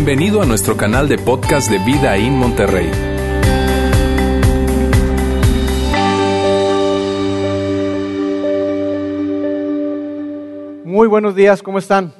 Bienvenido a nuestro canal de podcast de Vida en Monterrey. Muy buenos días, ¿cómo están?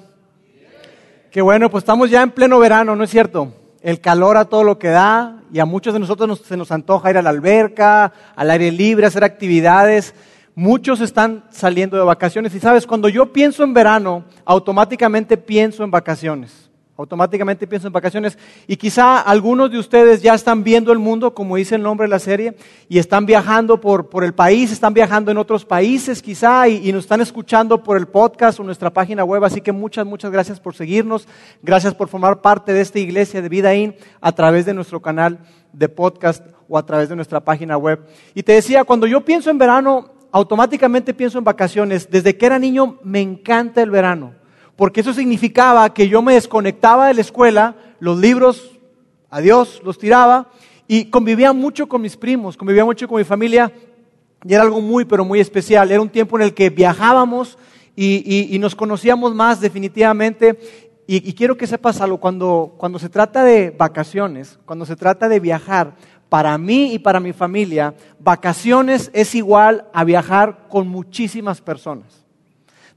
Qué bueno, pues estamos ya en pleno verano, ¿no es cierto? El calor a todo lo que da y a muchos de nosotros se nos antoja ir a la alberca, al aire libre, hacer actividades. Muchos están saliendo de vacaciones y sabes, cuando yo pienso en verano, automáticamente pienso en vacaciones automáticamente pienso en vacaciones. Y quizá algunos de ustedes ya están viendo el mundo, como dice el nombre de la serie, y están viajando por, por el país, están viajando en otros países quizá, y, nos están escuchando por el podcast o nuestra página web. Así que muchas, muchas gracias por seguirnos. Gracias por formar parte de esta iglesia de Vida In a través de nuestro canal de podcast o a través de nuestra página web. Y te decía, cuando yo pienso en verano, automáticamente pienso en vacaciones. Desde que era niño me encanta el verano porque eso significaba que yo me desconectaba de la escuela, los libros, adiós, los tiraba, y convivía mucho con mis primos, convivía mucho con mi familia, y era algo muy, pero muy especial. Era un tiempo en el que viajábamos y, nos conocíamos más definitivamente. Y, quiero que sepas algo, cuando, cuando se trata de vacaciones, cuando se trata de viajar, para mí y para mi familia, vacaciones es igual a viajar con muchísimas personas.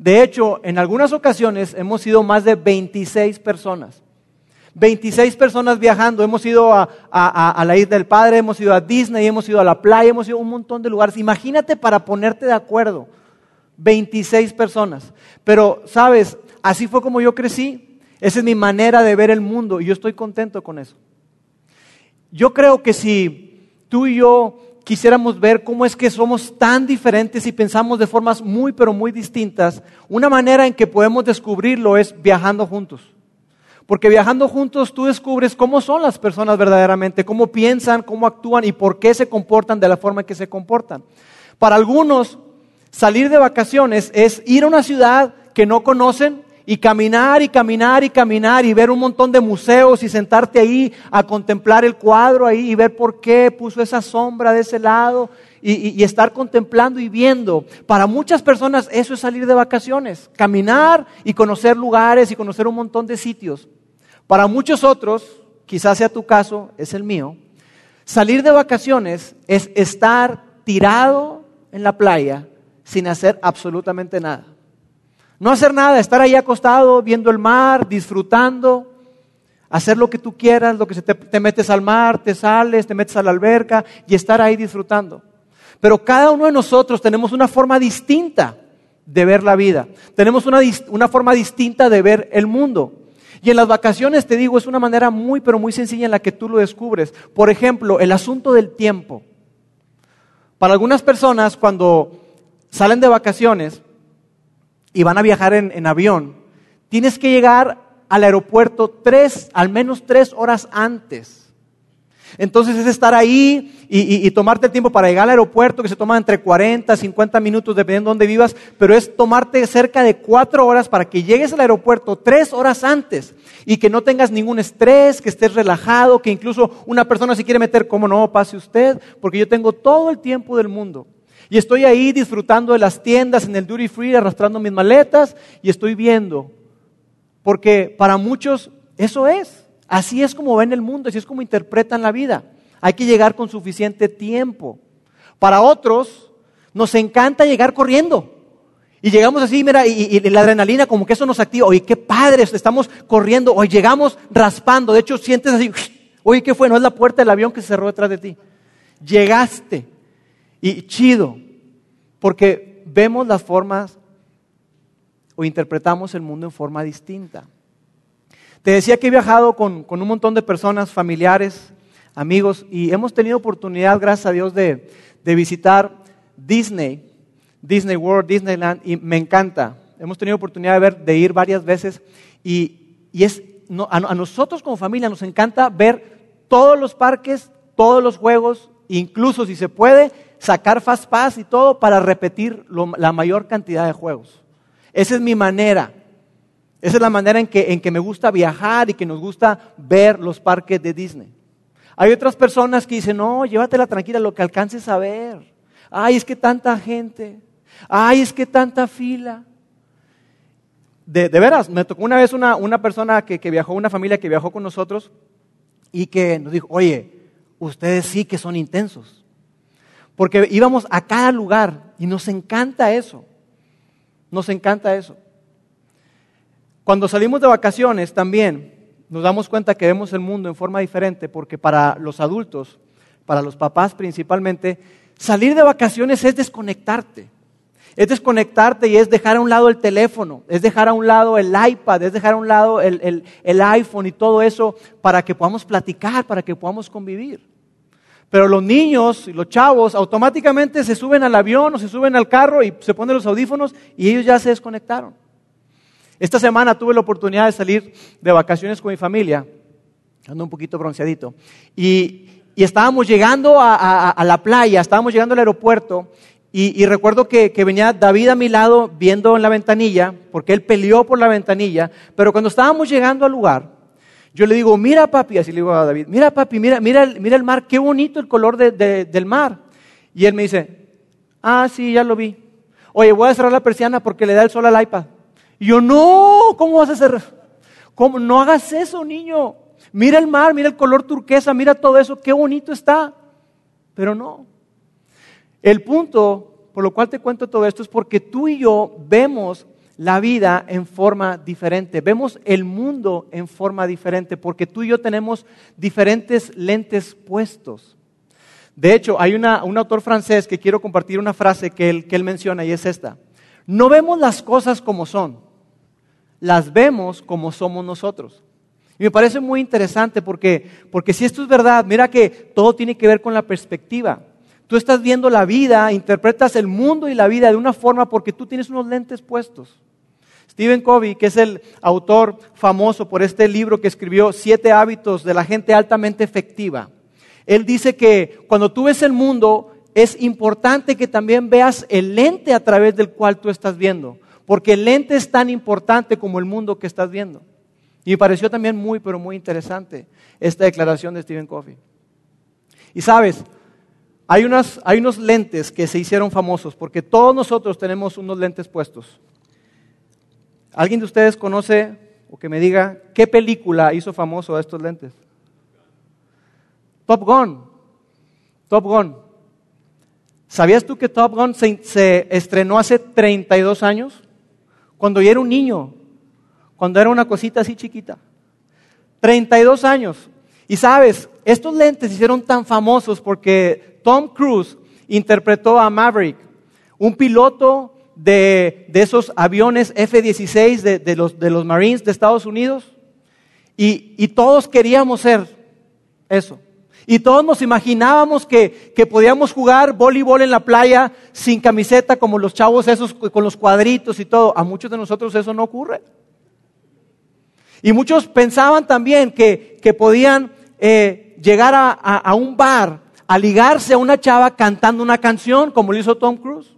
De hecho, en algunas ocasiones hemos sido más de 26 personas. 26 personas viajando. Hemos ido a, la isla del Padre, hemos ido a Disney, hemos ido a la playa, hemos ido a un montón de lugares. Imagínate para ponerte de acuerdo. 26 personas. Pero, sabes, así fue como yo crecí. Esa es mi manera de ver el mundo y yo estoy contento con eso. Yo creo que si tú y yo quisiéramos ver cómo es que somos tan diferentes y pensamos de formas muy, pero muy distintas, una manera en que podemos descubrirlo es viajando juntos. Porque viajando juntos tú descubres cómo son las personas verdaderamente, cómo piensan, cómo actúan y por qué se comportan de la forma en que se comportan. Para algunos, salir de vacaciones es ir a una ciudad que no conocen, y caminar y caminar y caminar y ver un montón de museos y sentarte ahí a contemplar el cuadro ahí y ver por qué puso esa sombra de ese lado y, estar contemplando y viendo. Para muchas personas eso es salir de vacaciones, caminar y conocer lugares y conocer un montón de sitios. Para muchos otros, quizás sea tu caso, es el mío, salir de vacaciones es estar tirado en la playa sin hacer absolutamente nada. No hacer nada, estar ahí acostado, viendo el mar, disfrutando, hacer lo que tú quieras, lo que se te, te, metes al mar, te sales, te metes a la alberca y estar ahí disfrutando. Pero cada uno de nosotros tenemos una forma distinta de ver la vida, tenemos una, una forma distinta de ver el mundo. Y en las vacaciones, te digo, es una manera muy, pero muy sencilla en la que tú lo descubres. Por ejemplo, el asunto del tiempo. Para algunas personas, cuando salen de vacaciones, y van a viajar en, avión, tienes que llegar al aeropuerto tres, al menos tres horas antes. Entonces es estar ahí y, y, tomarte el tiempo para llegar al aeropuerto, que se toma entre 40, 50 minutos, dependiendo de dónde vivas, pero es tomarte cerca de cuatro horas para que llegues al aeropuerto tres horas antes y que no tengas ningún estrés, que estés relajado, que incluso una persona se quiere meter, como no, pase usted, porque yo tengo todo el tiempo del mundo. Y estoy ahí disfrutando de las tiendas en el duty free, arrastrando mis maletas y estoy viendo. Porque para muchos eso es. Así es como ven el mundo, así es como interpretan la vida. Hay que llegar con suficiente tiempo. Para otros nos encanta llegar corriendo. Y llegamos así, mira, y, la adrenalina como que eso nos activa. Oye, qué padres, estamos corriendo. Hoy llegamos raspando. De hecho, sientes así, oye, ¿qué fue? No es la puerta del avión que se cerró detrás de ti. Llegaste. Y chido, porque vemos las formas o interpretamos el mundo en forma distinta. Te decía que he viajado con, un montón de personas, familiares, amigos, y hemos tenido oportunidad, gracias a Dios, de, visitar Disney, Disney World, Disneyland, y me encanta. Hemos tenido oportunidad de, ver, de ir varias veces y, es, a, a, nosotros como familia nos encanta ver todos los parques, todos los juegos, incluso si se puede, sacar Fast Pass y todo para repetir la mayor cantidad de juegos. Esa es mi manera. Esa es la manera en que, me gusta viajar y que nos gusta ver los parques de Disney. Hay otras personas que dicen, no, llévatela tranquila, lo que alcances a ver. Ay, es que tanta gente. Ay, es que tanta fila. de, veras, me tocó una vez una, persona que viajó, una familia que viajó con nosotros y que nos dijo, oye, ustedes sí que son intensos. Porque íbamos a cada lugar y nos encanta eso. Nos encanta eso. Cuando salimos de vacaciones también nos damos cuenta que vemos el mundo en forma diferente porque para los adultos, para los papás principalmente, salir de vacaciones es desconectarte. Es desconectarte y es dejar a un lado el teléfono, es dejar a un lado el iPad, es dejar a un lado el, iPhone y todo eso para que podamos platicar, para que podamos convivir. Pero los niños y los chavos automáticamente se suben al avión o se suben al carro y se ponen los audífonos y ellos ya se desconectaron. Esta semana tuve la oportunidad de salir de vacaciones con mi familia, ando un poquito bronceadito, y, estábamos llegando a, la playa, estábamos llegando al aeropuerto y, recuerdo que, venía David a mi lado viendo en la ventanilla, porque él peleó por la ventanilla, pero cuando estábamos llegando al lugar, yo le digo, mira papi, así le digo a David, mira papi, mira, mira, mira el mar, qué bonito el color del mar. Y él me dice, ah, sí, ya lo vi. Oye, voy a cerrar la persiana porque le da el sol al iPad. Y yo, no, ¿cómo vas a hacer? ¿Cómo? No hagas eso, niño. Mira el mar, mira el color turquesa, mira todo eso, qué bonito está. Pero no, el punto por lo cual te cuento todo esto es porque tú y yo vemos la vida en forma diferente, vemos el mundo en forma diferente, porque tú y yo tenemos diferentes lentes puestos. De hecho, hay un autor francés que quiero compartir una frase que él, que él menciona y es esta. No vemos las cosas como son, las vemos como somos nosotros. Y me parece muy interesante porque, porque si esto es verdad, mira que todo tiene que ver con la perspectiva. Tú estás viendo la vida, interpretas el mundo y la vida de una forma porque tú tienes unos lentes puestos. Stephen Covey, que es el autor famoso por este libro que escribió, Siete hábitos de la gente altamente efectiva, él dice que cuando tú ves el mundo es importante que también veas el lente a través del cual tú estás viendo, porque el lente es tan importante como el mundo que estás viendo. Y me pareció también muy, pero muy interesante esta declaración de Stephen Covey. Y sabes, hay, unos lentes que se hicieron famosos porque todos nosotros tenemos unos lentes puestos. ¿Alguien de ustedes conoce o que me diga qué película hizo famoso a estos lentes? Top Gun. Top Gun. ¿Sabías tú que Top Gun se, estrenó hace 32 años? Cuando yo era un niño, cuando era una cosita así chiquita. 32 años. Y sabes, estos lentes se hicieron tan famosos porque Tom Cruise interpretó a Maverick, un piloto de, esos aviones F-16 de, los, Marines de Estados Unidos. Y, todos queríamos ser eso. Y todos nos imaginábamos que, que, podíamos jugar voleibol en la playa sin camiseta como los chavos esos con los cuadritos y todo. A muchos de nosotros eso no ocurre. Y muchos pensaban también que, podían eh, llegar a, un bar a ligarse a una chava cantando una canción como lo hizo Tom Cruise.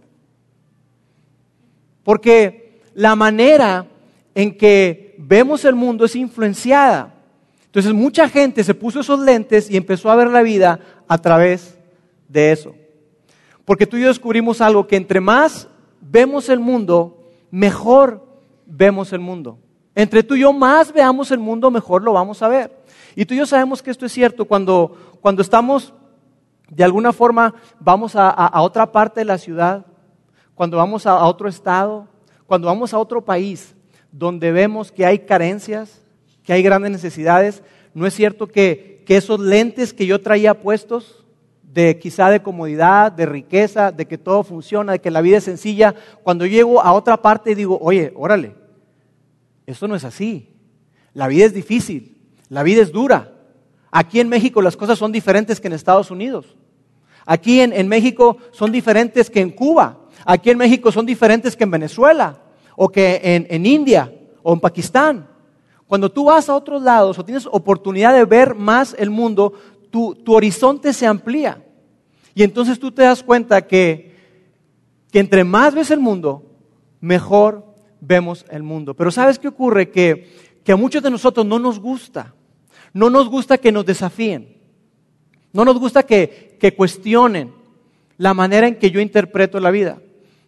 Porque la manera en que vemos el mundo es influenciada. Entonces mucha gente se puso esos lentes y empezó a ver la vida a través de eso. Porque tú y yo descubrimos algo, que entre más vemos el mundo, mejor vemos el mundo. Entre tú y yo más veamos el mundo, mejor lo vamos a ver. Y tú y yo sabemos que esto es cierto cuando, cuando estamos de alguna forma vamos a, otra parte de la ciudad, cuando vamos a, otro estado, cuando vamos a otro país, donde vemos que hay carencias, que hay grandes necesidades, ¿no es cierto que, esos lentes que yo traía puestos, de quizá de comodidad, de riqueza, de que todo funciona, de que la vida es sencilla, cuando llego a otra parte digo, oye, órale, esto no es así. La vida es difícil, la vida es dura. Aquí en México las cosas son diferentes que en Estados Unidos. Aquí en, México son diferentes que en Cuba. Aquí en México son diferentes que en Venezuela o que en, India o en Pakistán. Cuando tú vas a otros lados o tienes oportunidad de ver más el mundo, tu, horizonte se amplía. Y entonces tú te das cuenta que, que entre más ves el mundo, mejor vemos el mundo. Pero ¿sabes qué ocurre? Que, que a muchos de nosotros no nos gusta. No nos gusta que nos desafíen. No nos gusta que, cuestionen la manera en que yo interpreto la vida.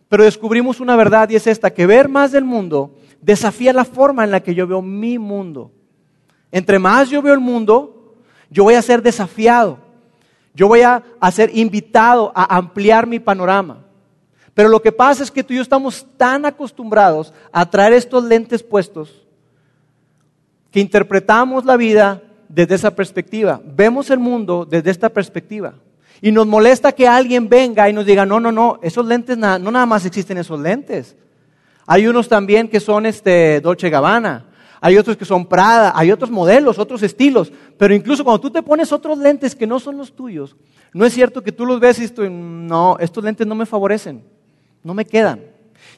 Pero descubrimos una verdad y es esta, que ver más del mundo desafía la forma en la que yo veo mi mundo. Entre más yo veo el mundo, yo voy a ser desafiado. Yo voy a, ser invitado a ampliar mi panorama. Pero lo que pasa es que tú y yo estamos tan acostumbrados a traer estos lentes puestos que interpretamos la vida desde esa perspectiva. Vemos el mundo desde esta perspectiva. Y nos molesta que alguien venga y nos diga, no, no, no, esos lentes no nada más existen esos lentes. Hay unos también que son este, Dolce Gabbana, hay otros que son Prada, hay otros modelos, otros estilos, pero incluso cuando tú te pones otros lentes que no son los tuyos, no es cierto que tú los ves y estoy, no, estos lentes no me favorecen, no me quedan.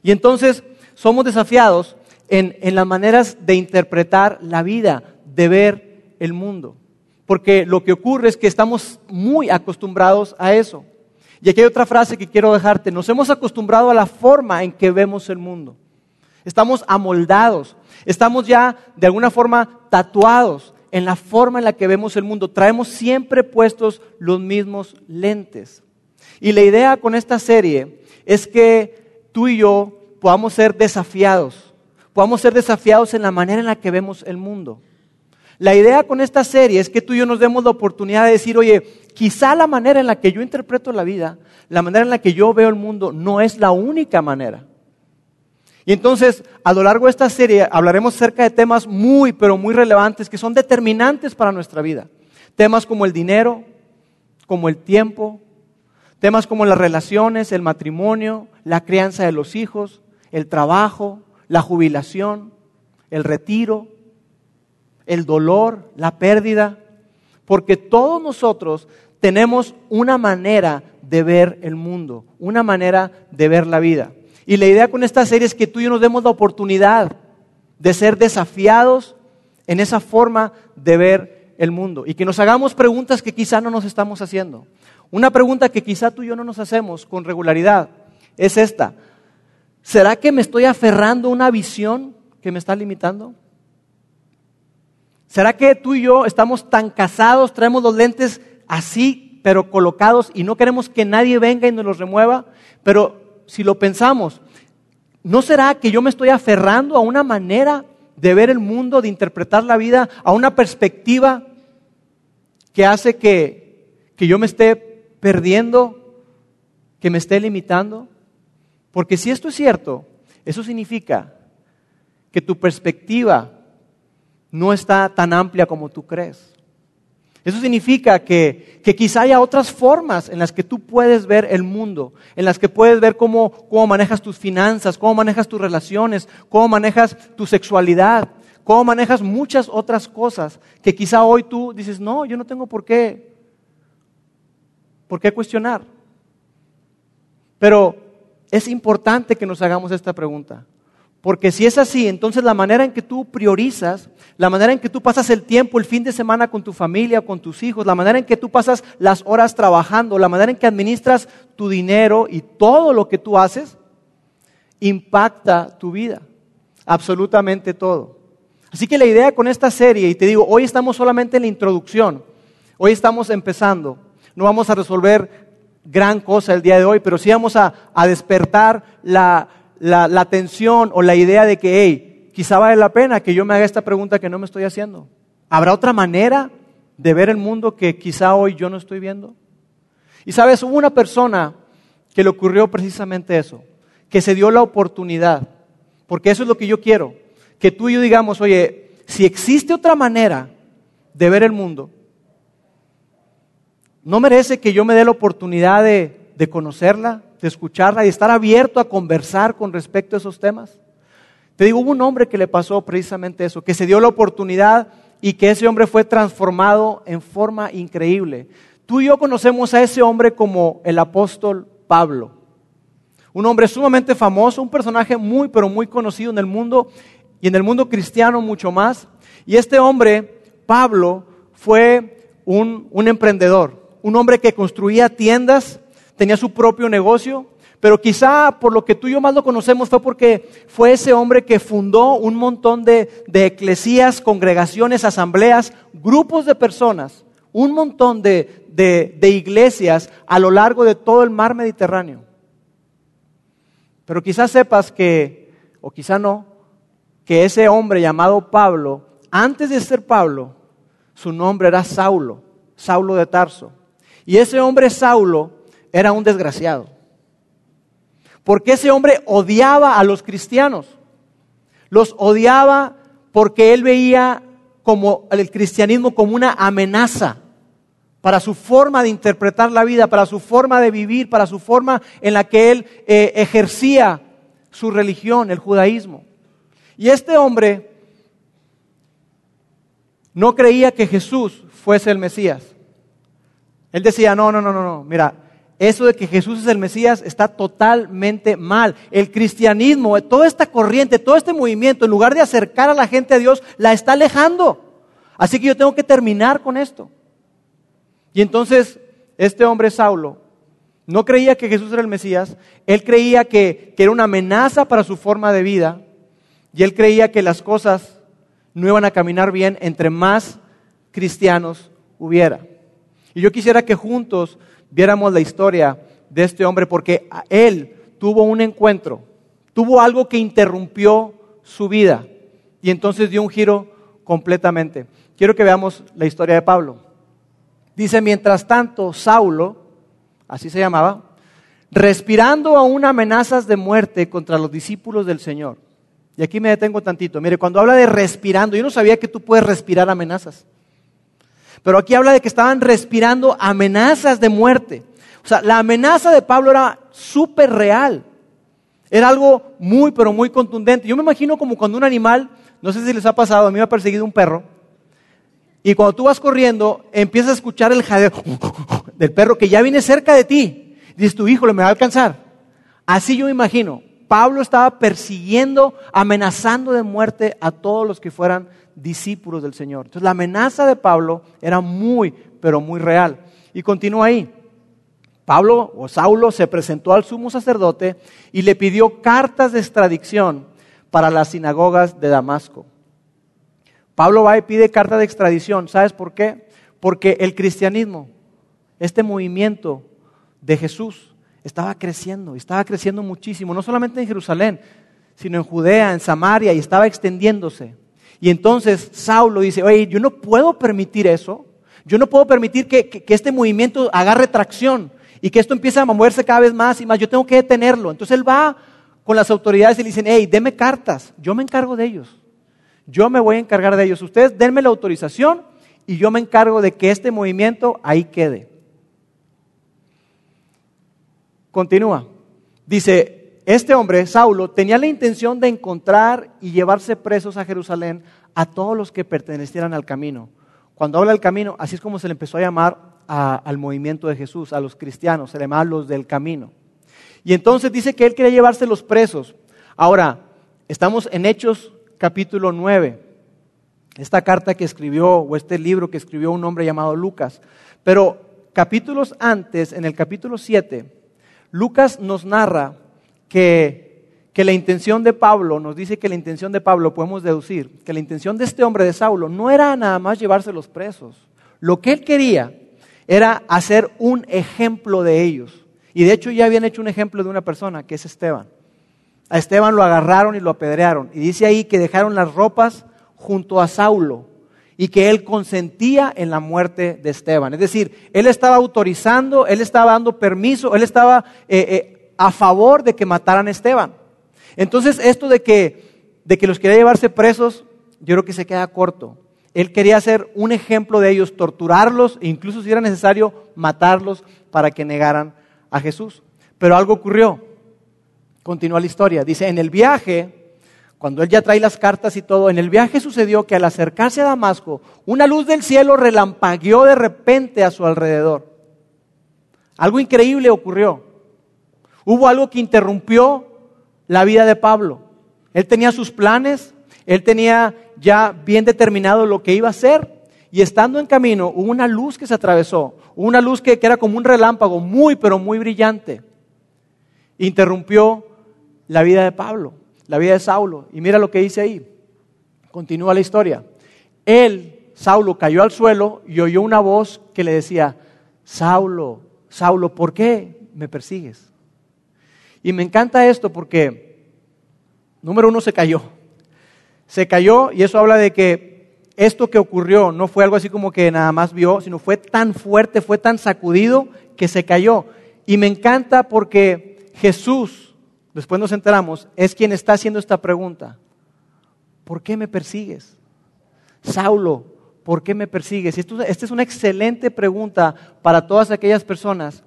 Y entonces somos desafiados en, en las maneras de interpretar la vida, de ver el mundo, porque lo que ocurre es que estamos muy acostumbrados a eso. Y aquí hay otra frase que quiero dejarte. Nos hemos acostumbrado a la forma en que vemos el mundo. Estamos amoldados. Estamos ya de alguna forma tatuados en la forma en la que vemos el mundo. Traemos siempre puestos los mismos lentes. Y la idea con esta serie es que tú y yo podamos ser desafiados. Podamos ser desafiados en la manera en la que vemos el mundo. La idea con esta serie es que tú y yo nos demos la oportunidad de decir, oye, quizá la manera en la que yo interpreto la vida, la manera en la que yo veo el mundo, no es la única manera. Y entonces, a lo largo de esta serie, hablaremos acerca de temas muy, pero muy relevantes que son determinantes para nuestra vida. Temas como el dinero, como el tiempo, temas como las relaciones, el matrimonio, la crianza de los hijos, el trabajo, la jubilación, el retiro, el dolor, la pérdida, porque todos nosotros tenemos una manera de ver el mundo, una manera de ver la vida. Y la idea con esta serie es que tú y yo nos demos la oportunidad de ser desafiados en esa forma de ver el mundo y que nos hagamos preguntas que quizá no nos estamos haciendo. Una pregunta que quizá tú y yo no nos hacemos con regularidad es esta. ¿Será que me estoy aferrando a una visión que me está limitando? ¿Será que tú y yo estamos tan casados, traemos los lentes así, pero colocados y no queremos que nadie venga y nos los remueva? Pero si lo pensamos, ¿no será que yo me estoy aferrando a una manera de ver el mundo, de interpretar la vida, a una perspectiva que hace que, que yo me esté perdiendo, que me esté limitando? Porque si esto es cierto, eso significa que tu perspectiva no está tan amplia como tú crees. Eso significa que, quizá haya otras formas en las que tú puedes ver el mundo, en las que puedes ver cómo, cómo manejas tus finanzas, cómo manejas tus relaciones, cómo manejas tu sexualidad, cómo manejas muchas otras cosas que quizá hoy tú dices, no, yo no tengo por qué, por qué cuestionar. Pero es importante que nos hagamos esta pregunta. Porque si es así, entonces la manera en que tú priorizas, la manera en que tú pasas el tiempo, el fin de semana con tu familia, con tus hijos, la manera en que tú pasas las horas trabajando, la manera en que administras tu dinero y todo lo que tú haces, impacta tu vida. Absolutamente todo. Así que la idea con esta serie, y te digo, hoy estamos solamente en la introducción, hoy estamos empezando, no vamos a resolver gran cosa el día de hoy, pero sí vamos a, a despertar la, la, atención o la idea de que, hey, quizá vale la pena que yo me haga esta pregunta que no me estoy haciendo. ¿Habrá otra manera de ver el mundo que quizá hoy yo no estoy viendo? Y sabes, hubo una persona que le ocurrió precisamente eso, que se dio la oportunidad, porque eso es lo que yo quiero, que tú y yo digamos, oye, si existe otra manera de ver el mundo, ¿no merece que yo me dé la oportunidad de, de conocerla, de escucharla y estar abierto a conversar con respecto a esos temas. Te digo, hubo un hombre que le pasó precisamente eso, que se dio la oportunidad y que ese hombre fue transformado en forma increíble. Tú y yo conocemos a ese hombre como el apóstol Pablo. Un hombre sumamente famoso, un personaje muy, pero muy conocido en el mundo y en el mundo cristiano mucho más. Y este hombre, Pablo, fue un, un emprendedor, un hombre que construía tiendas tenía su propio negocio, pero quizá por lo que tú y yo más lo conocemos fue porque fue ese hombre que fundó un montón de, de eclesías, congregaciones, asambleas, grupos de personas, un montón de, de iglesias a lo largo de todo el mar Mediterráneo. Pero quizás sepas que, o quizá no, que ese hombre llamado Pablo, antes de ser Pablo, su nombre era Saulo, Saulo de Tarso. Y ese hombre Saulo era un desgraciado. Porque ese hombre odiaba a los cristianos. Los odiaba porque él veía como el cristianismo como una amenaza para su forma de interpretar la vida, para su forma de vivir, para su forma en la que él eh, ejercía su religión, el judaísmo. Y este hombre no creía que Jesús fuese el Mesías. Él decía, no, no, no, no, no, mira, eso de que Jesús es el Mesías está totalmente mal. El cristianismo, toda esta corriente, todo este movimiento, en lugar de acercar a la gente a Dios, la está alejando. Así que yo tengo que terminar con esto. Y entonces este hombre Saulo no creía que Jesús era el Mesías, él creía que, que, era una amenaza para su forma de vida y él creía que las cosas no iban a caminar bien entre más cristianos hubiera. Y yo quisiera que juntos viéramos la historia de este hombre porque él tuvo un encuentro, tuvo algo que interrumpió su vida y entonces dio un giro completamente. Quiero que veamos la historia de Pablo. Dice, mientras tanto, Saulo, así se llamaba, respirando aún amenazas de muerte contra los discípulos del Señor. Y aquí me detengo tantito. Mire, cuando habla de respirando, yo no sabía que tú puedes respirar amenazas. Pero aquí habla de que estaban respirando amenazas de muerte. O sea, la amenaza de Pablo era súper real. Era algo muy, pero muy contundente. Yo me imagino como cuando un animal, no sé si les ha pasado, a mí me ha perseguido un perro, y cuando tú vas corriendo, empiezas a escuchar el jadeo del perro que ya viene cerca de ti. Dices tu hijo, le me va a alcanzar. Así yo me imagino. Pablo estaba persiguiendo, amenazando de muerte a todos los que fueran discípulos del Señor. Entonces la amenaza de Pablo era muy, pero muy real. Y continúa ahí. Pablo o Saulo se presentó al sumo sacerdote y le pidió cartas de extradición para las sinagogas de Damasco. Pablo va y pide carta de extradición. ¿Sabes por qué? Porque el cristianismo, este movimiento de Jesús, estaba creciendo, estaba creciendo muchísimo, no solamente en Jerusalén, sino en Judea, en Samaria, y estaba extendiéndose. Y entonces Saulo dice, oye, yo no puedo permitir eso, yo no puedo permitir que, que, este movimiento agarre tracción y que esto empiece a moverse cada vez más y más, yo tengo que detenerlo. Entonces él va con las autoridades y le dicen, hey, deme cartas, yo me encargo de ellos. Yo me voy a encargar de ellos. Ustedes denme la autorización y yo me encargo de que este movimiento ahí quede. Continúa. Dice, este hombre, Saulo, tenía la intención de encontrar y llevarse presos a Jerusalén a todos los que pertenecieran al camino. Cuando habla del camino, así es como se le empezó a llamar al movimiento de Jesús, a los cristianos, se le llamaba los del camino. Y entonces dice que él quería llevarse los presos. Ahora, estamos en Hechos capítulo 9. Esta carta que escribió, o este libro que escribió un hombre llamado Lucas. Pero capítulos antes, en el capítulo 7, Lucas nos narra que, que la intención de Pablo, nos dice que la intención de Pablo, podemos deducir, que la intención de este hombre de Saulo no era nada más llevarse los presos. Lo que él quería era hacer un ejemplo de ellos. Y de hecho ya habían hecho un ejemplo de una persona, que es Esteban. A Esteban lo agarraron y lo apedrearon. Y dice ahí que dejaron las ropas junto a Saulo y que él consentía en la muerte de Esteban. Es decir, él estaba autorizando, él estaba dando permiso, él estaba eh, eh, a favor de que mataran a Esteban. Entonces, esto de que, de que los quería llevarse presos, yo creo que se queda corto. Él quería hacer un ejemplo de ellos, torturarlos e incluso si era necesario matarlos para que negaran a Jesús. Pero algo ocurrió. Continúa la historia. Dice, en el viaje, cuando él ya trae las cartas y todo, en el viaje sucedió que al acercarse a Damasco, una luz del cielo relampagueó de repente a su alrededor. Algo increíble ocurrió. Hubo algo que interrumpió la vida de Pablo. Él tenía sus planes, él tenía ya bien determinado lo que iba a hacer, y estando en camino hubo una luz que se atravesó, una luz que, era como un relámpago, muy, pero muy brillante. Interrumpió la vida de Pablo, la vida de Saulo. Y mira lo que dice ahí. Continúa la historia. Él, Saulo, cayó al suelo y oyó una voz que le decía, Saulo, Saulo, ¿por qué me persigues? Y me encanta esto porque, número uno, se cayó. Se cayó y eso habla de que esto que ocurrió no fue algo así como que nada más vio, sino fue tan fuerte, fue tan sacudido que se cayó. Y me encanta porque Jesús, después nos enteramos, es quien está haciendo esta pregunta. ¿Por qué me persigues? Saulo, ¿por qué me persigues? Y esta es una excelente pregunta para todas aquellas personas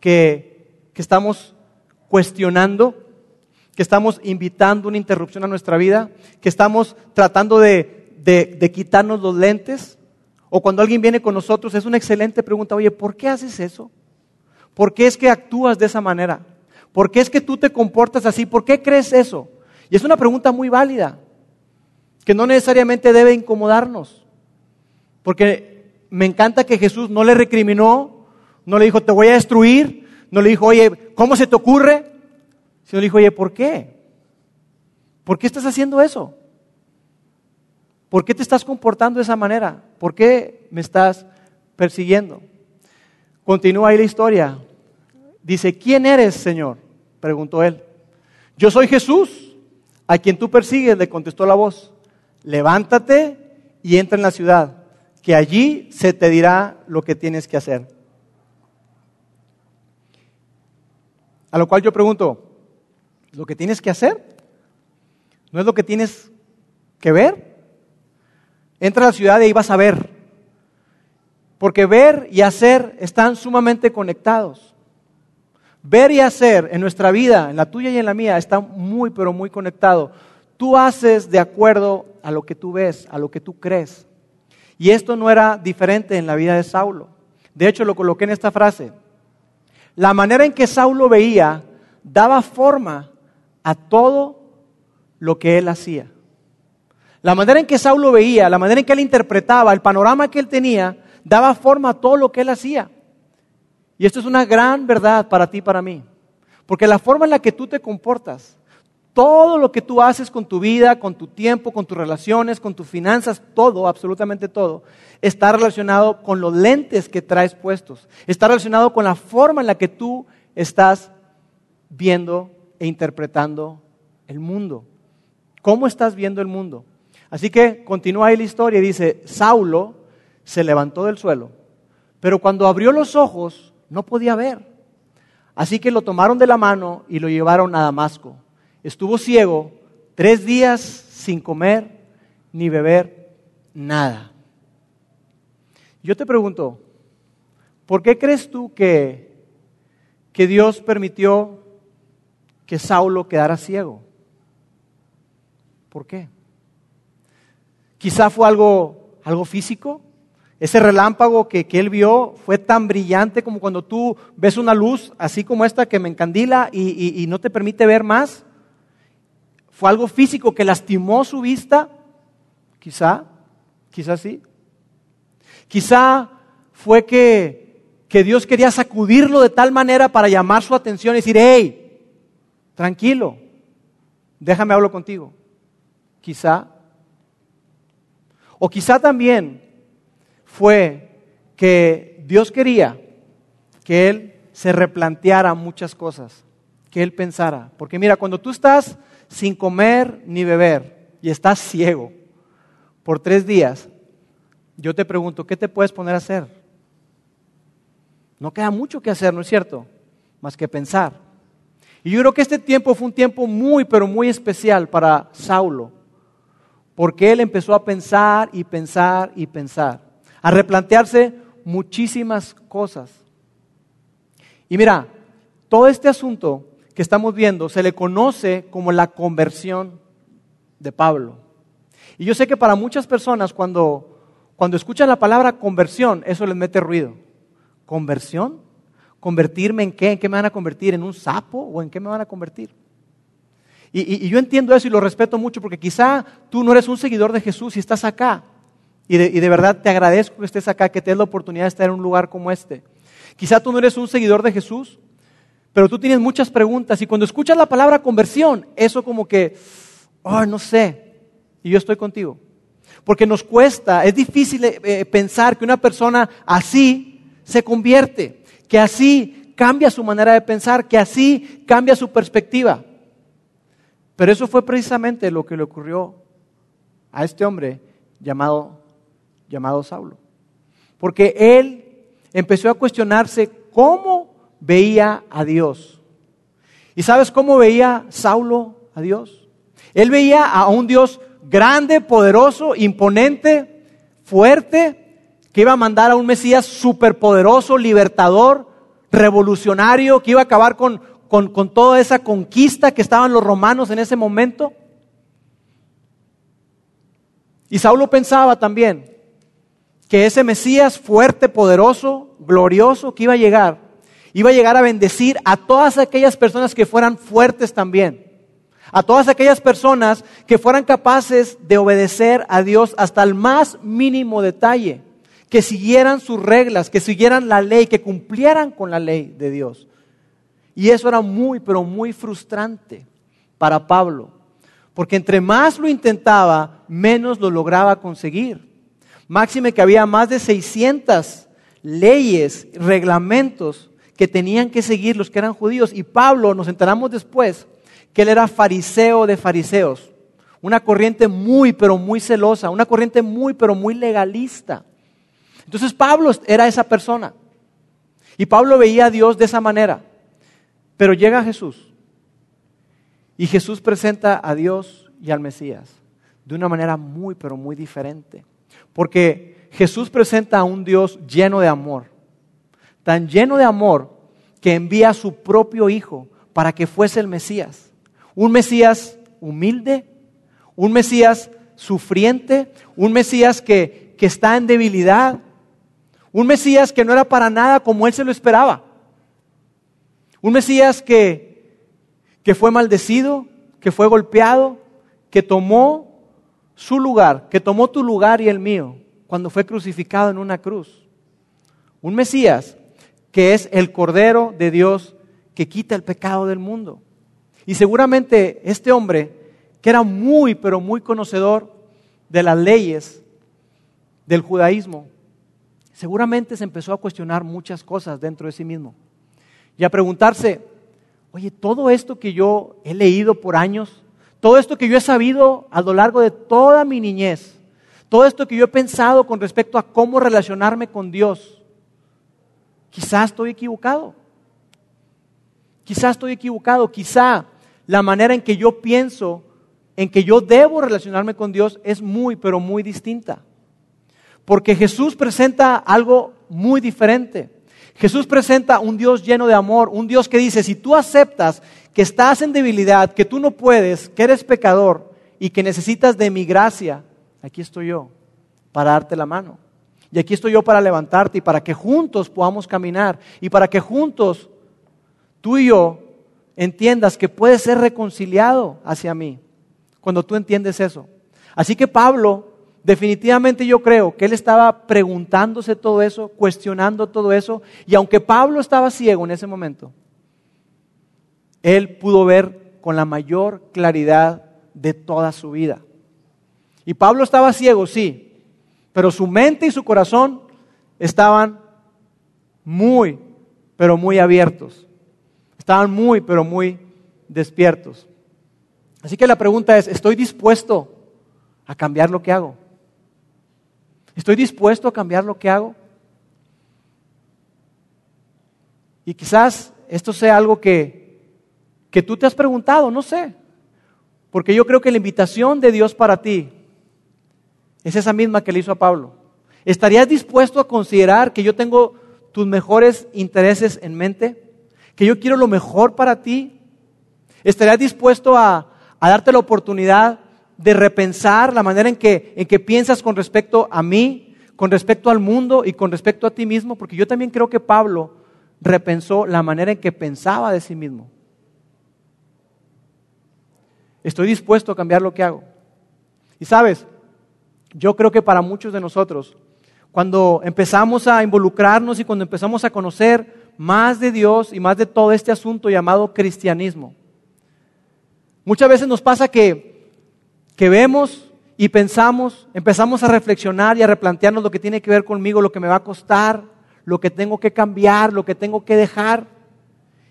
que, que estamos cuestionando, que estamos invitando una interrupción a nuestra vida, que estamos tratando de, de, quitarnos los lentes, o cuando alguien viene con nosotros, es una excelente pregunta, oye, ¿por qué haces eso? ¿Por qué es que actúas de esa manera? ¿Por qué es que tú te comportas así? ¿Por qué crees eso? Y es una pregunta muy válida, que no necesariamente debe incomodarnos, porque me encanta que Jesús no le recriminó, no le dijo, te voy a destruir, no le dijo, oye, ¿cómo se te ocurre? Sino le dijo, oye, ¿por qué? ¿Por qué estás haciendo eso? ¿Por qué te estás comportando de esa manera? ¿Por qué me estás persiguiendo? Continúa ahí la historia. Dice, ¿quién eres, Señor? Preguntó él. Yo soy Jesús, a quien tú persigues, le contestó la voz. Levántate y entra en la ciudad, que allí se te dirá lo que tienes que hacer. A lo cual yo pregunto, ¿lo que tienes que hacer? ¿No es lo que tienes que ver? Entra a la ciudad y ahí vas a ver. Porque ver y hacer están sumamente conectados. Ver y hacer en nuestra vida, en la tuya y en la mía, está muy, pero muy conectado. Tú haces de acuerdo a lo que tú ves, a lo que tú crees. Y esto no era diferente en la vida de Saulo. De hecho, lo coloqué en esta frase. La manera en que Saulo veía daba forma a todo lo que él hacía. La manera en que Saulo veía, la manera en que él interpretaba, el panorama que él tenía, daba forma a todo lo que él hacía. Y esto es una gran verdad para ti y para mí. Porque la forma en la que tú te comportas, todo lo que tú haces con tu vida, con tu tiempo, con tus relaciones, con tus finanzas, todo, absolutamente todo, está relacionado con los lentes que traes puestos. Está relacionado con la forma en la que tú estás viendo e interpretando el mundo. ¿Cómo estás viendo el mundo? Así que continúa ahí la historia y dice, Saulo se levantó del suelo, pero cuando abrió los ojos no podía ver. Así que lo tomaron de la mano y lo llevaron a Damasco estuvo ciego tres días sin comer ni beber nada. Yo te pregunto, ¿por qué crees tú que, que Dios permitió que Saulo quedara ciego? ¿Por qué? Quizá fue algo, algo físico. Ese relámpago que, él vio fue tan brillante como cuando tú ves una luz así como esta que me encandila y no te permite ver más. ¿Fue algo físico que lastimó su vista? Quizá, quizá sí. Quizá fue que, que Dios quería sacudirlo de tal manera para llamar su atención y decir, hey, tranquilo, déjame hablar contigo. Quizá. O quizá también fue que Dios quería que Él se replanteara muchas cosas, que Él pensara. Porque mira, cuando tú estás sin comer ni beber y estás ciego por tres días, yo te pregunto, ¿qué te puedes poner a hacer? No queda mucho que hacer, ¿no es cierto? Más que pensar. Y yo creo que este tiempo fue un tiempo muy, pero muy especial para Saulo, porque él empezó a pensar y pensar y pensar, a replantearse muchísimas cosas. Y mira, todo este asunto que estamos viendo se le conoce como la conversión de Pablo. Y yo sé que para muchas personas cuando, cuando escuchan la palabra conversión, eso les mete ruido. ¿Conversión? ¿Convertirme en qué? ¿En qué me van a convertir? ¿En un sapo o en qué me van a convertir? Y, yo entiendo eso y lo respeto mucho porque quizá tú no eres un seguidor de Jesús y estás acá. Y de, verdad te agradezco que estés acá, que te des la oportunidad de estar en un lugar como este. Quizá tú no eres un seguidor de Jesús pero tú tienes muchas preguntas y cuando escuchas la palabra conversión, eso como que, oh, no sé, y yo estoy contigo. Porque nos cuesta, es difícil eh, eh, pensar que una persona así se convierte, que así cambia su manera de pensar, que así cambia su perspectiva. Pero eso fue precisamente lo que le ocurrió a este hombre llamado, llamado Saulo. Porque él empezó a cuestionarse cómo veía a Dios. ¿Y sabes cómo veía Saulo a Dios? Él veía a un Dios grande, poderoso, imponente, fuerte, que iba a mandar a un Mesías superpoderoso, libertador, revolucionario, que iba a acabar con, con, con toda esa conquista que estaban los romanos en ese momento. Y Saulo pensaba también que ese Mesías fuerte, poderoso, glorioso que iba a llegar, iba a llegar a bendecir a todas aquellas personas que fueran fuertes también. A todas aquellas personas que fueran capaces de obedecer a Dios hasta el más mínimo detalle, que siguieran sus reglas, que siguieran la ley, que cumplieran con la ley de Dios. Y eso era muy, pero muy frustrante para Pablo, porque entre más lo intentaba, menos lo lograba conseguir. Máxime que había más de 600 leyes, reglamentos que tenían que seguir los que eran judíos. Y Pablo, nos enteramos después, que él era fariseo de fariseos. Una corriente muy, pero muy celosa, una corriente muy, pero muy legalista. Entonces Pablo era esa persona. Y Pablo veía a Dios de esa manera. Pero llega Jesús. Y Jesús presenta a Dios y al Mesías de una manera muy, pero muy diferente. Porque Jesús presenta a un Dios lleno de amor, tan lleno de amor que envía a su propio Hijo para que fuese el Mesías. Un Mesías humilde, un Mesías sufriente, un Mesías que, que está en debilidad, un Mesías que no era para nada como él se lo esperaba. Un Mesías que, que fue maldecido, que fue golpeado, que tomó su lugar, que tomó tu lugar y el mío cuando fue crucificado en una cruz. Un Mesías que es el Cordero de Dios que quita el pecado del mundo. Y seguramente este hombre, que era muy, pero muy conocedor de las leyes del judaísmo, seguramente se empezó a cuestionar muchas cosas dentro de sí mismo. Y a preguntarse, oye, todo esto que yo he leído por años, todo esto que yo he sabido a lo largo de toda mi niñez, todo esto que yo he pensado con respecto a cómo relacionarme con Dios, quizás estoy equivocado. Quizás estoy equivocado, quizá la manera en que yo pienso, en que yo debo relacionarme con Dios es muy, pero muy distinta. Porque Jesús presenta algo muy diferente. Jesús presenta un Dios lleno de amor, un Dios que dice, si tú aceptas que estás en debilidad, que tú no puedes, que eres pecador y que necesitas de mi gracia, aquí estoy yo para darte la mano. Y aquí estoy yo para levantarte y para que juntos podamos caminar y para que juntos tú y yo entiendas que puedes ser reconciliado hacia mí cuando tú entiendes eso. Así que Pablo, definitivamente yo creo que él estaba preguntándose todo eso, cuestionando todo eso, y aunque Pablo estaba ciego en ese momento, él pudo ver con la mayor claridad de toda su vida. Y Pablo estaba ciego, sí, pero su mente y su corazón estaban muy, pero muy abiertos. Estaban muy, pero muy despiertos. Así que la pregunta es, ¿estoy dispuesto a cambiar lo que hago? ¿Estoy dispuesto a cambiar lo que hago? Y quizás esto sea algo que que tú te has preguntado, no sé. Porque yo creo que la invitación de Dios para ti es esa misma que le hizo a Pablo. ¿Estarías dispuesto a considerar que yo tengo tus mejores intereses en mente? ¿Que yo quiero lo mejor para ti? ¿Estarías dispuesto a, darte la oportunidad de repensar la manera en que, en que piensas con respecto a mí, con respecto al mundo y con respecto a ti mismo? Porque yo también creo que Pablo repensó la manera en que pensaba de sí mismo. Estoy dispuesto a cambiar lo que hago. Y sabes, yo creo que para muchos de nosotros, cuando empezamos a involucrarnos y cuando empezamos a conocer más de Dios y más de todo este asunto llamado cristianismo, muchas veces nos pasa que, que vemos y pensamos, empezamos a reflexionar y a replantearnos lo que tiene que ver conmigo, lo que me va a costar, lo que tengo que cambiar, lo que tengo que dejar.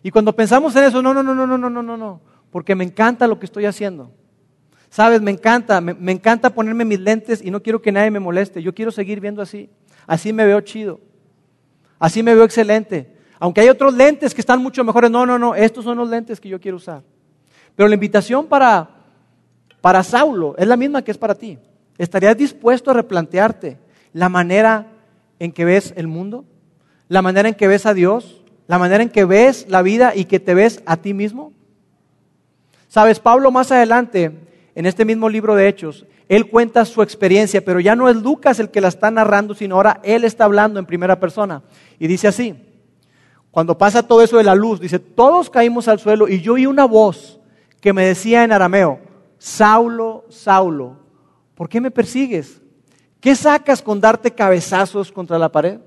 Y cuando pensamos en eso, no, no, no, no, no, no, no, no porque me encanta lo que estoy haciendo. Sabes, me encanta, me, encanta ponerme mis lentes y no quiero que nadie me moleste. Yo quiero seguir viendo así. Así me veo chido. Así me veo excelente. Aunque hay otros lentes que están mucho mejores. No, no, no. Estos son los lentes que yo quiero usar. Pero la invitación para, para Saulo es la misma que es para ti. ¿Estarías dispuesto a replantearte la manera en que ves el mundo? ¿La manera en que ves a Dios? ¿La manera en que ves la vida y que te ves a ti mismo? Sabes, Pablo más adelante, en este mismo libro de Hechos, él cuenta su experiencia, pero ya no es Lucas el que la está narrando, sino ahora él está hablando en primera persona. Y dice así, cuando pasa todo eso de la luz, dice, todos caímos al suelo y yo oí una voz que me decía en arameo, Saulo, Saulo, ¿por qué me persigues? ¿Qué sacas con darte cabezazos contra la pared?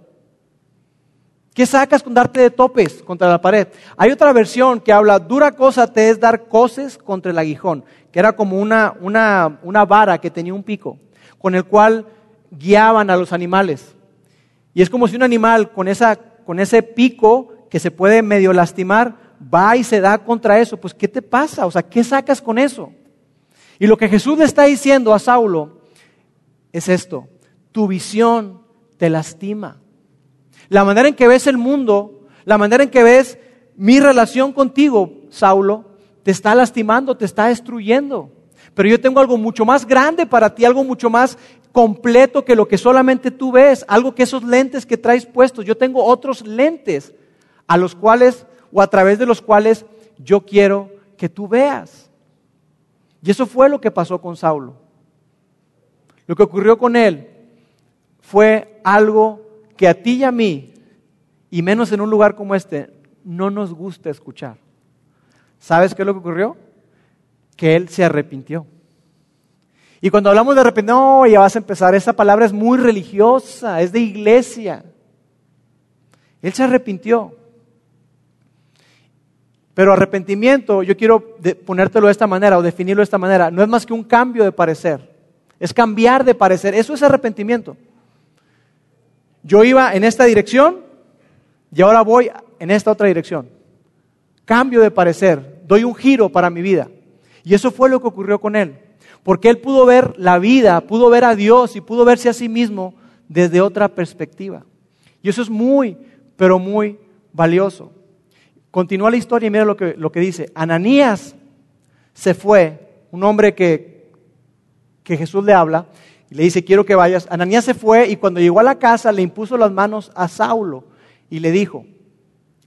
¿Qué sacas con darte de topes contra la pared? Hay otra versión que habla, dura cosa te es dar coces contra el aguijón, que era como una, una, una vara que tenía un pico, con el cual guiaban a los animales. Y es como si un animal con, esa, con ese pico que se puede medio lastimar, va y se da contra eso. Pues, ¿qué te pasa? O sea, ¿qué sacas con eso? Y lo que Jesús le está diciendo a Saulo es esto, tu visión te lastima. La manera en que ves el mundo, la manera en que ves mi relación contigo, Saulo, te está lastimando, te está destruyendo. Pero yo tengo algo mucho más grande para ti, algo mucho más completo que lo que solamente tú ves, algo que esos lentes que traes puestos. Yo tengo otros lentes a los cuales o a través de los cuales yo quiero que tú veas. Y eso fue lo que pasó con Saulo. Lo que ocurrió con él fue algo que a ti y a mí, y menos en un lugar como este, no nos gusta escuchar. ¿Sabes qué es lo que ocurrió? Que él se arrepintió. Y cuando hablamos de arrepentir, no, ya vas a empezar, esa palabra es muy religiosa, es de iglesia. Él se arrepintió. Pero arrepentimiento, yo quiero ponértelo de esta manera o definirlo de esta manera, no es más que un cambio de parecer. Es cambiar de parecer. Eso es arrepentimiento. Yo iba en esta dirección y ahora voy en esta otra dirección. Cambio de parecer, doy un giro para mi vida. Y eso fue lo que ocurrió con él. Porque él pudo ver la vida, pudo ver a Dios y pudo verse a sí mismo desde otra perspectiva. Y eso es muy, pero muy valioso. Continúa la historia y mira lo que, lo que dice. Ananías se fue, un hombre que, que Jesús le habla, y le dice, quiero que vayas. Ananías se fue y cuando llegó a la casa le impuso las manos a Saulo y le dijo,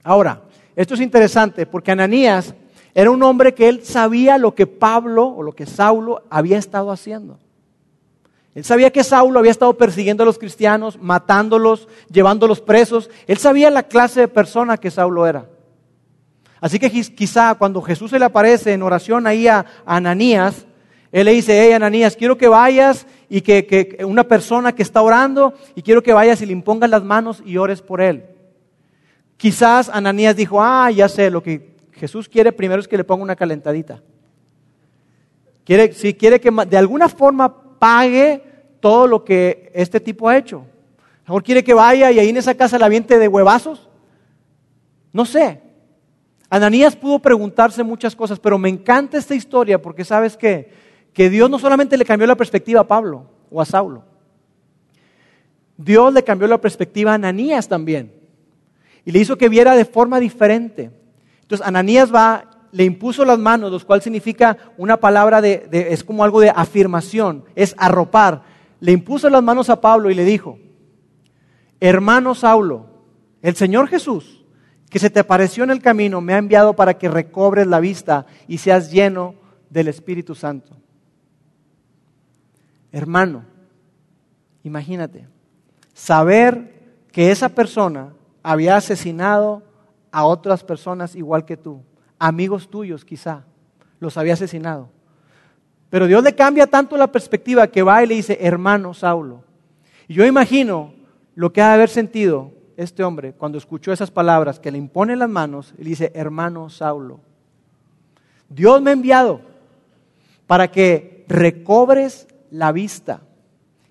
ahora, esto es interesante porque Ananías era un hombre que él sabía lo que Pablo o lo que Saulo había estado haciendo. Él sabía que Saulo había estado persiguiendo a los cristianos, matándolos, llevándolos presos. Él sabía la clase de persona que Saulo era. Así que quizá cuando Jesús se le aparece en oración ahí a Ananías, él le dice, hey Ananías, quiero que vayas y que, una persona que está orando y quiero que vayas y le impongas las manos y ores por él. Quizás Ananías dijo, ah, ya sé, lo que Jesús quiere primero es que le ponga una calentadita. Quiere, si quiere que de alguna forma pague todo lo que este tipo ha hecho. mejor quiere que vaya y ahí en esa casa la aviente de huevazos. No sé. Ananías pudo preguntarse muchas cosas, pero me encanta esta historia porque sabes que que Dios no solamente le cambió la perspectiva a Pablo o a Saulo, Dios le cambió la perspectiva a Ananías también y le hizo que viera de forma diferente. Entonces Ananías va, le impuso las manos, lo cual significa una palabra de, es como algo de afirmación, es arropar. Le impuso las manos a Pablo y le dijo, hermano Saulo, el Señor Jesús, que se te apareció en el camino, me ha enviado para que recobres la vista y seas lleno del Espíritu Santo. Hermano, imagínate, saber que esa persona había asesinado a otras personas igual que tú, amigos tuyos quizá, los había asesinado. Pero Dios le cambia tanto la perspectiva que va y le dice, hermano Saulo. Y yo imagino lo que ha de haber sentido este hombre cuando escuchó esas palabras, que le impone las manos y le dice, hermano Saulo. Dios me ha enviado para que recobres la vista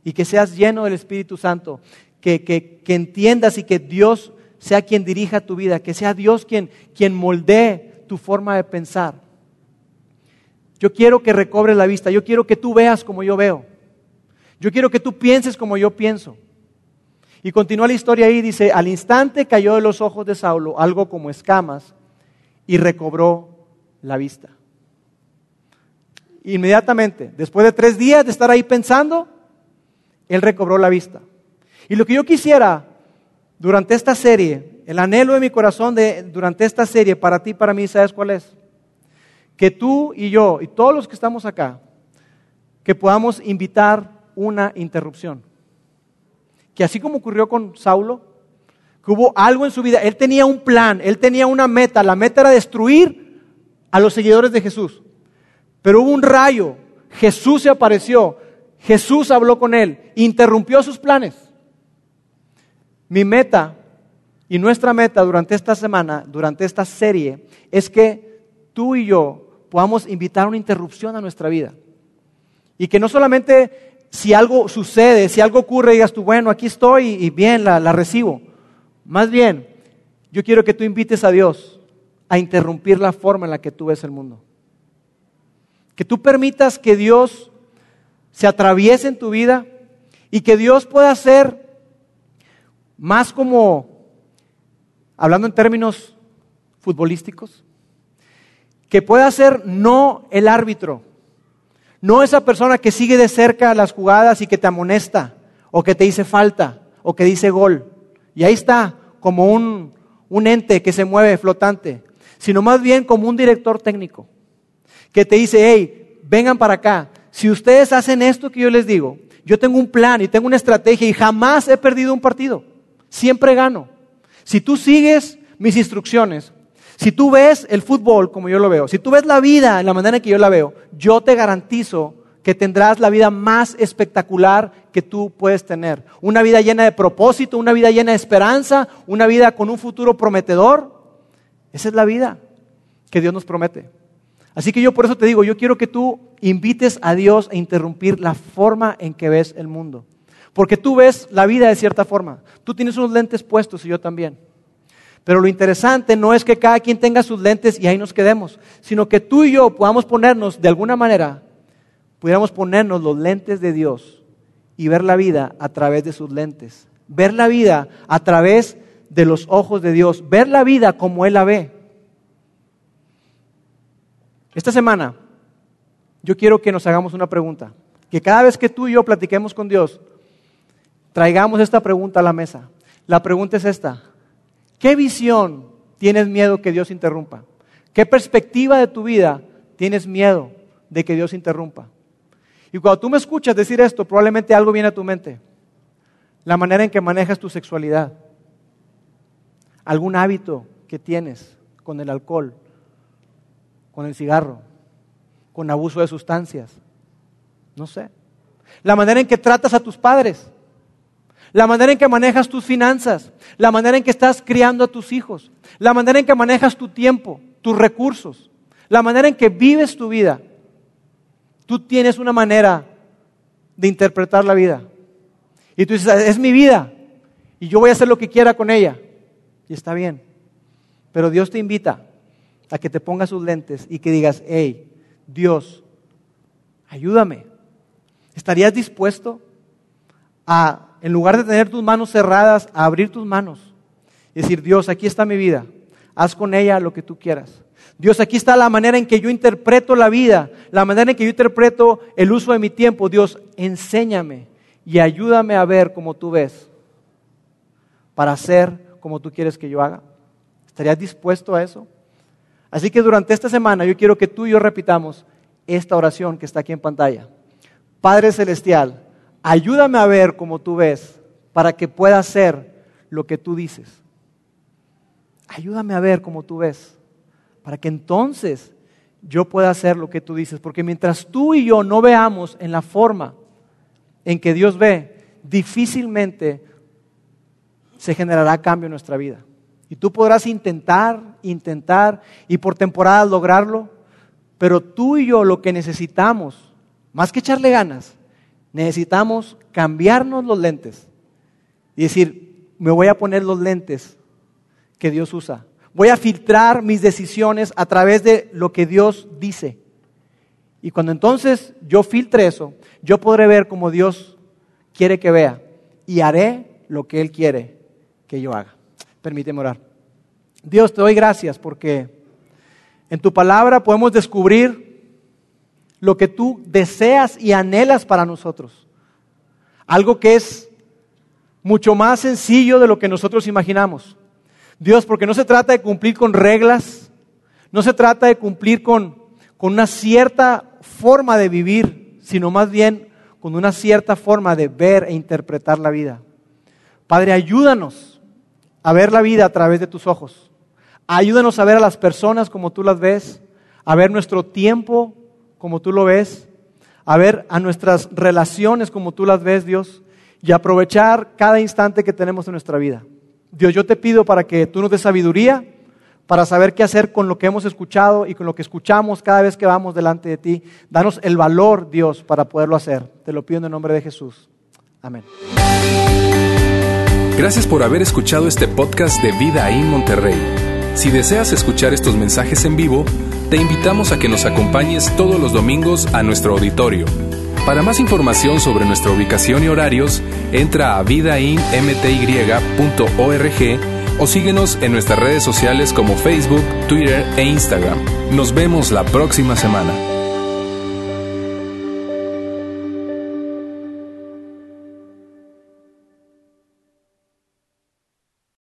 y que seas lleno del Espíritu Santo, que, que, entiendas y que Dios sea quien dirija tu vida, que sea Dios quien, quien moldee tu forma de pensar. Yo quiero que recobres la vista. Yo quiero que tú veas como yo veo. Yo quiero que tú pienses como yo pienso. Y continúa la historia ahí, dice, al instante cayó de los ojos de Saulo algo como escamas y recobró la vista. Inmediatamente, después de tres días de estar ahí pensando, él recobró la vista. Y lo que yo quisiera durante esta serie, el anhelo de mi corazón de, durante esta serie, para ti para mí, ¿sabes cuál es? Que tú y yo y todos los que estamos acá, que podamos invitar una interrupción. Que así como ocurrió con Saulo, que hubo algo en su vida, él tenía un plan, él tenía una meta, la meta era destruir a los seguidores de Jesús. Pero hubo un rayo, Jesús se apareció, Jesús habló con él, interrumpió sus planes. Mi meta y nuestra meta durante esta semana, durante esta serie, es que tú y yo podamos invitar una interrupción a nuestra vida. Y que no solamente si algo sucede, si algo ocurre, digas tú, bueno, aquí estoy y bien, la, la recibo. Más bien, yo quiero que tú invites a Dios a interrumpir la forma en la que tú ves el mundo. Que tú permitas que Dios se atraviese en tu vida y que Dios pueda ser más como, hablando en términos futbolísticos, que pueda ser no el árbitro, no esa persona que sigue de cerca las jugadas y que te amonesta, o que te dice falta, o que dice gol. Y ahí está, como un, un ente que se mueve flotante, sino más bien como un director técnico que te dice, hey, vengan para acá. Si ustedes hacen esto que yo les digo, yo tengo un plan y tengo una estrategia y jamás he perdido un partido. Siempre gano. Si tú sigues mis instrucciones, si tú ves el fútbol como yo lo veo, si tú ves la vida en la manera en que yo la veo, yo te garantizo que tendrás la vida más espectacular que tú puedes tener. Una vida llena de propósito, una vida llena de esperanza, una vida con un futuro prometedor. Esa es la vida que Dios nos promete. Así que yo por eso te digo, yo quiero que tú invites a Dios a interrumpir la forma en que ves el mundo. Porque tú ves la vida de cierta forma. Tú tienes unos lentes puestos y yo también. Pero lo interesante no es que cada quien tenga sus lentes y ahí nos quedemos, sino que tú y yo podamos ponernos, de alguna manera, pudiéramos ponernos los lentes de Dios y ver la vida a través de sus lentes. Ver la vida a través de los ojos de Dios. Ver la vida como Él la ve. Esta semana yo quiero que nos hagamos una pregunta. Que cada vez que tú y yo platiquemos con Dios, traigamos esta pregunta a la mesa. La pregunta es esta. ¿Qué visión tienes miedo que Dios interrumpa? ¿Qué perspectiva de tu vida tienes miedo de que Dios interrumpa? Y cuando tú me escuchas decir esto, probablemente algo viene a tu mente. La manera en que manejas tu sexualidad. Algún hábito que tienes con el alcohol, con el cigarro, con abuso de sustancias. No sé. La manera en que tratas a tus padres. La manera en que manejas tus finanzas. La manera en que estás criando a tus hijos. La manera en que manejas tu tiempo, tus recursos. La manera en que vives tu vida. Tú tienes una manera de interpretar la vida. Y tú dices, es mi vida. Y yo voy a hacer lo que quiera con ella. Y está bien. Pero Dios te invita a que te pongas sus lentes y que digas, hey, Dios, ayúdame. ¿Estarías dispuesto a, en lugar de tener tus manos cerradas, a abrir tus manos y decir, Dios, aquí está mi vida, haz con ella lo que tú quieras? Dios, aquí está la manera en que yo interpreto la vida, la manera en que yo interpreto el uso de mi tiempo. Dios, enséñame y ayúdame a ver como tú ves para hacer como tú quieres que yo haga. ¿Estarías dispuesto a eso? Así que durante esta semana yo quiero que tú y yo repitamos esta oración que está aquí en pantalla. Padre Celestial, ayúdame a ver como tú ves para que pueda hacer lo que tú dices. Ayúdame a ver como tú ves para que entonces yo pueda hacer lo que tú dices. Porque mientras tú y yo no veamos en la forma en que Dios ve, difícilmente se generará cambio en nuestra vida. Y tú podrás intentar, intentar y por temporada lograrlo, pero tú y yo lo que necesitamos, más que echarle ganas, necesitamos cambiarnos los lentes y decir, me voy a poner los lentes que Dios usa. Voy a filtrar mis decisiones a través de lo que Dios dice. Y cuando entonces yo filtre eso, yo podré ver como Dios quiere que vea y haré lo que Él quiere que yo haga. Permíteme orar. Dios, te doy gracias porque en tu palabra podemos descubrir lo que tú deseas y anhelas para nosotros. Algo que es mucho más sencillo de lo que nosotros imaginamos. Dios, porque no se trata de cumplir con reglas, no se trata de cumplir con, con una cierta forma de vivir, sino más bien con una cierta forma de ver e interpretar la vida. Padre, ayúdanos a ver la vida a través de tus ojos. Ayúdanos a ver a las personas como tú las ves, a ver nuestro tiempo como tú lo ves, a ver a nuestras relaciones como tú las ves, Dios, y aprovechar cada instante que tenemos en nuestra vida. Dios, yo te pido para que tú nos des sabiduría, para saber qué hacer con lo que hemos escuchado y con lo que escuchamos cada vez que vamos delante de ti. Danos el valor, Dios, para poderlo hacer. Te lo pido en el nombre de Jesús. Amén. Gracias por haber escuchado este podcast de Vida en Monterrey. Si deseas escuchar estos mensajes en vivo, te invitamos a que nos acompañes todos los domingos a nuestro auditorio. Para más información sobre nuestra ubicación y horarios, entra a vidainmty.org o síguenos en nuestras redes sociales como Facebook, Twitter e Instagram. Nos vemos la próxima semana.